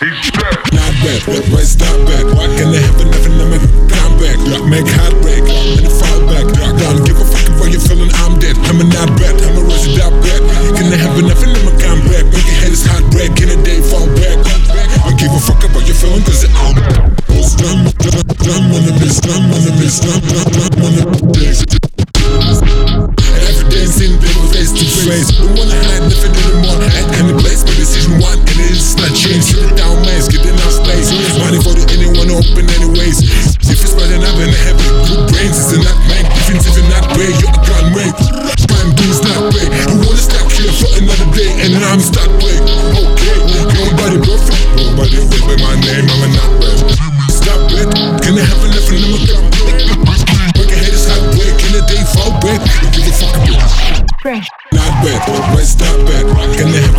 Not bad, why stop back? Why can I have nothing? I'm a comeback. Make heartbreak and a fall back. Don't give a fuck about you feeling I'm dead. I'm a not I'm a resident bad. Can I have nothing? I'm a comeback. Make your head is heartbreak in day fall back. Don't give a fuck about you feeling I'm Slam, and I'm stuck like, okay, nobody perfect, nobody fit by my name, I'm not outlet. Stop it, can I have a left and I'm a cup? Break a head is hot, wait, can a day fall back? Give a fuck, not bad, right, stop it, can I have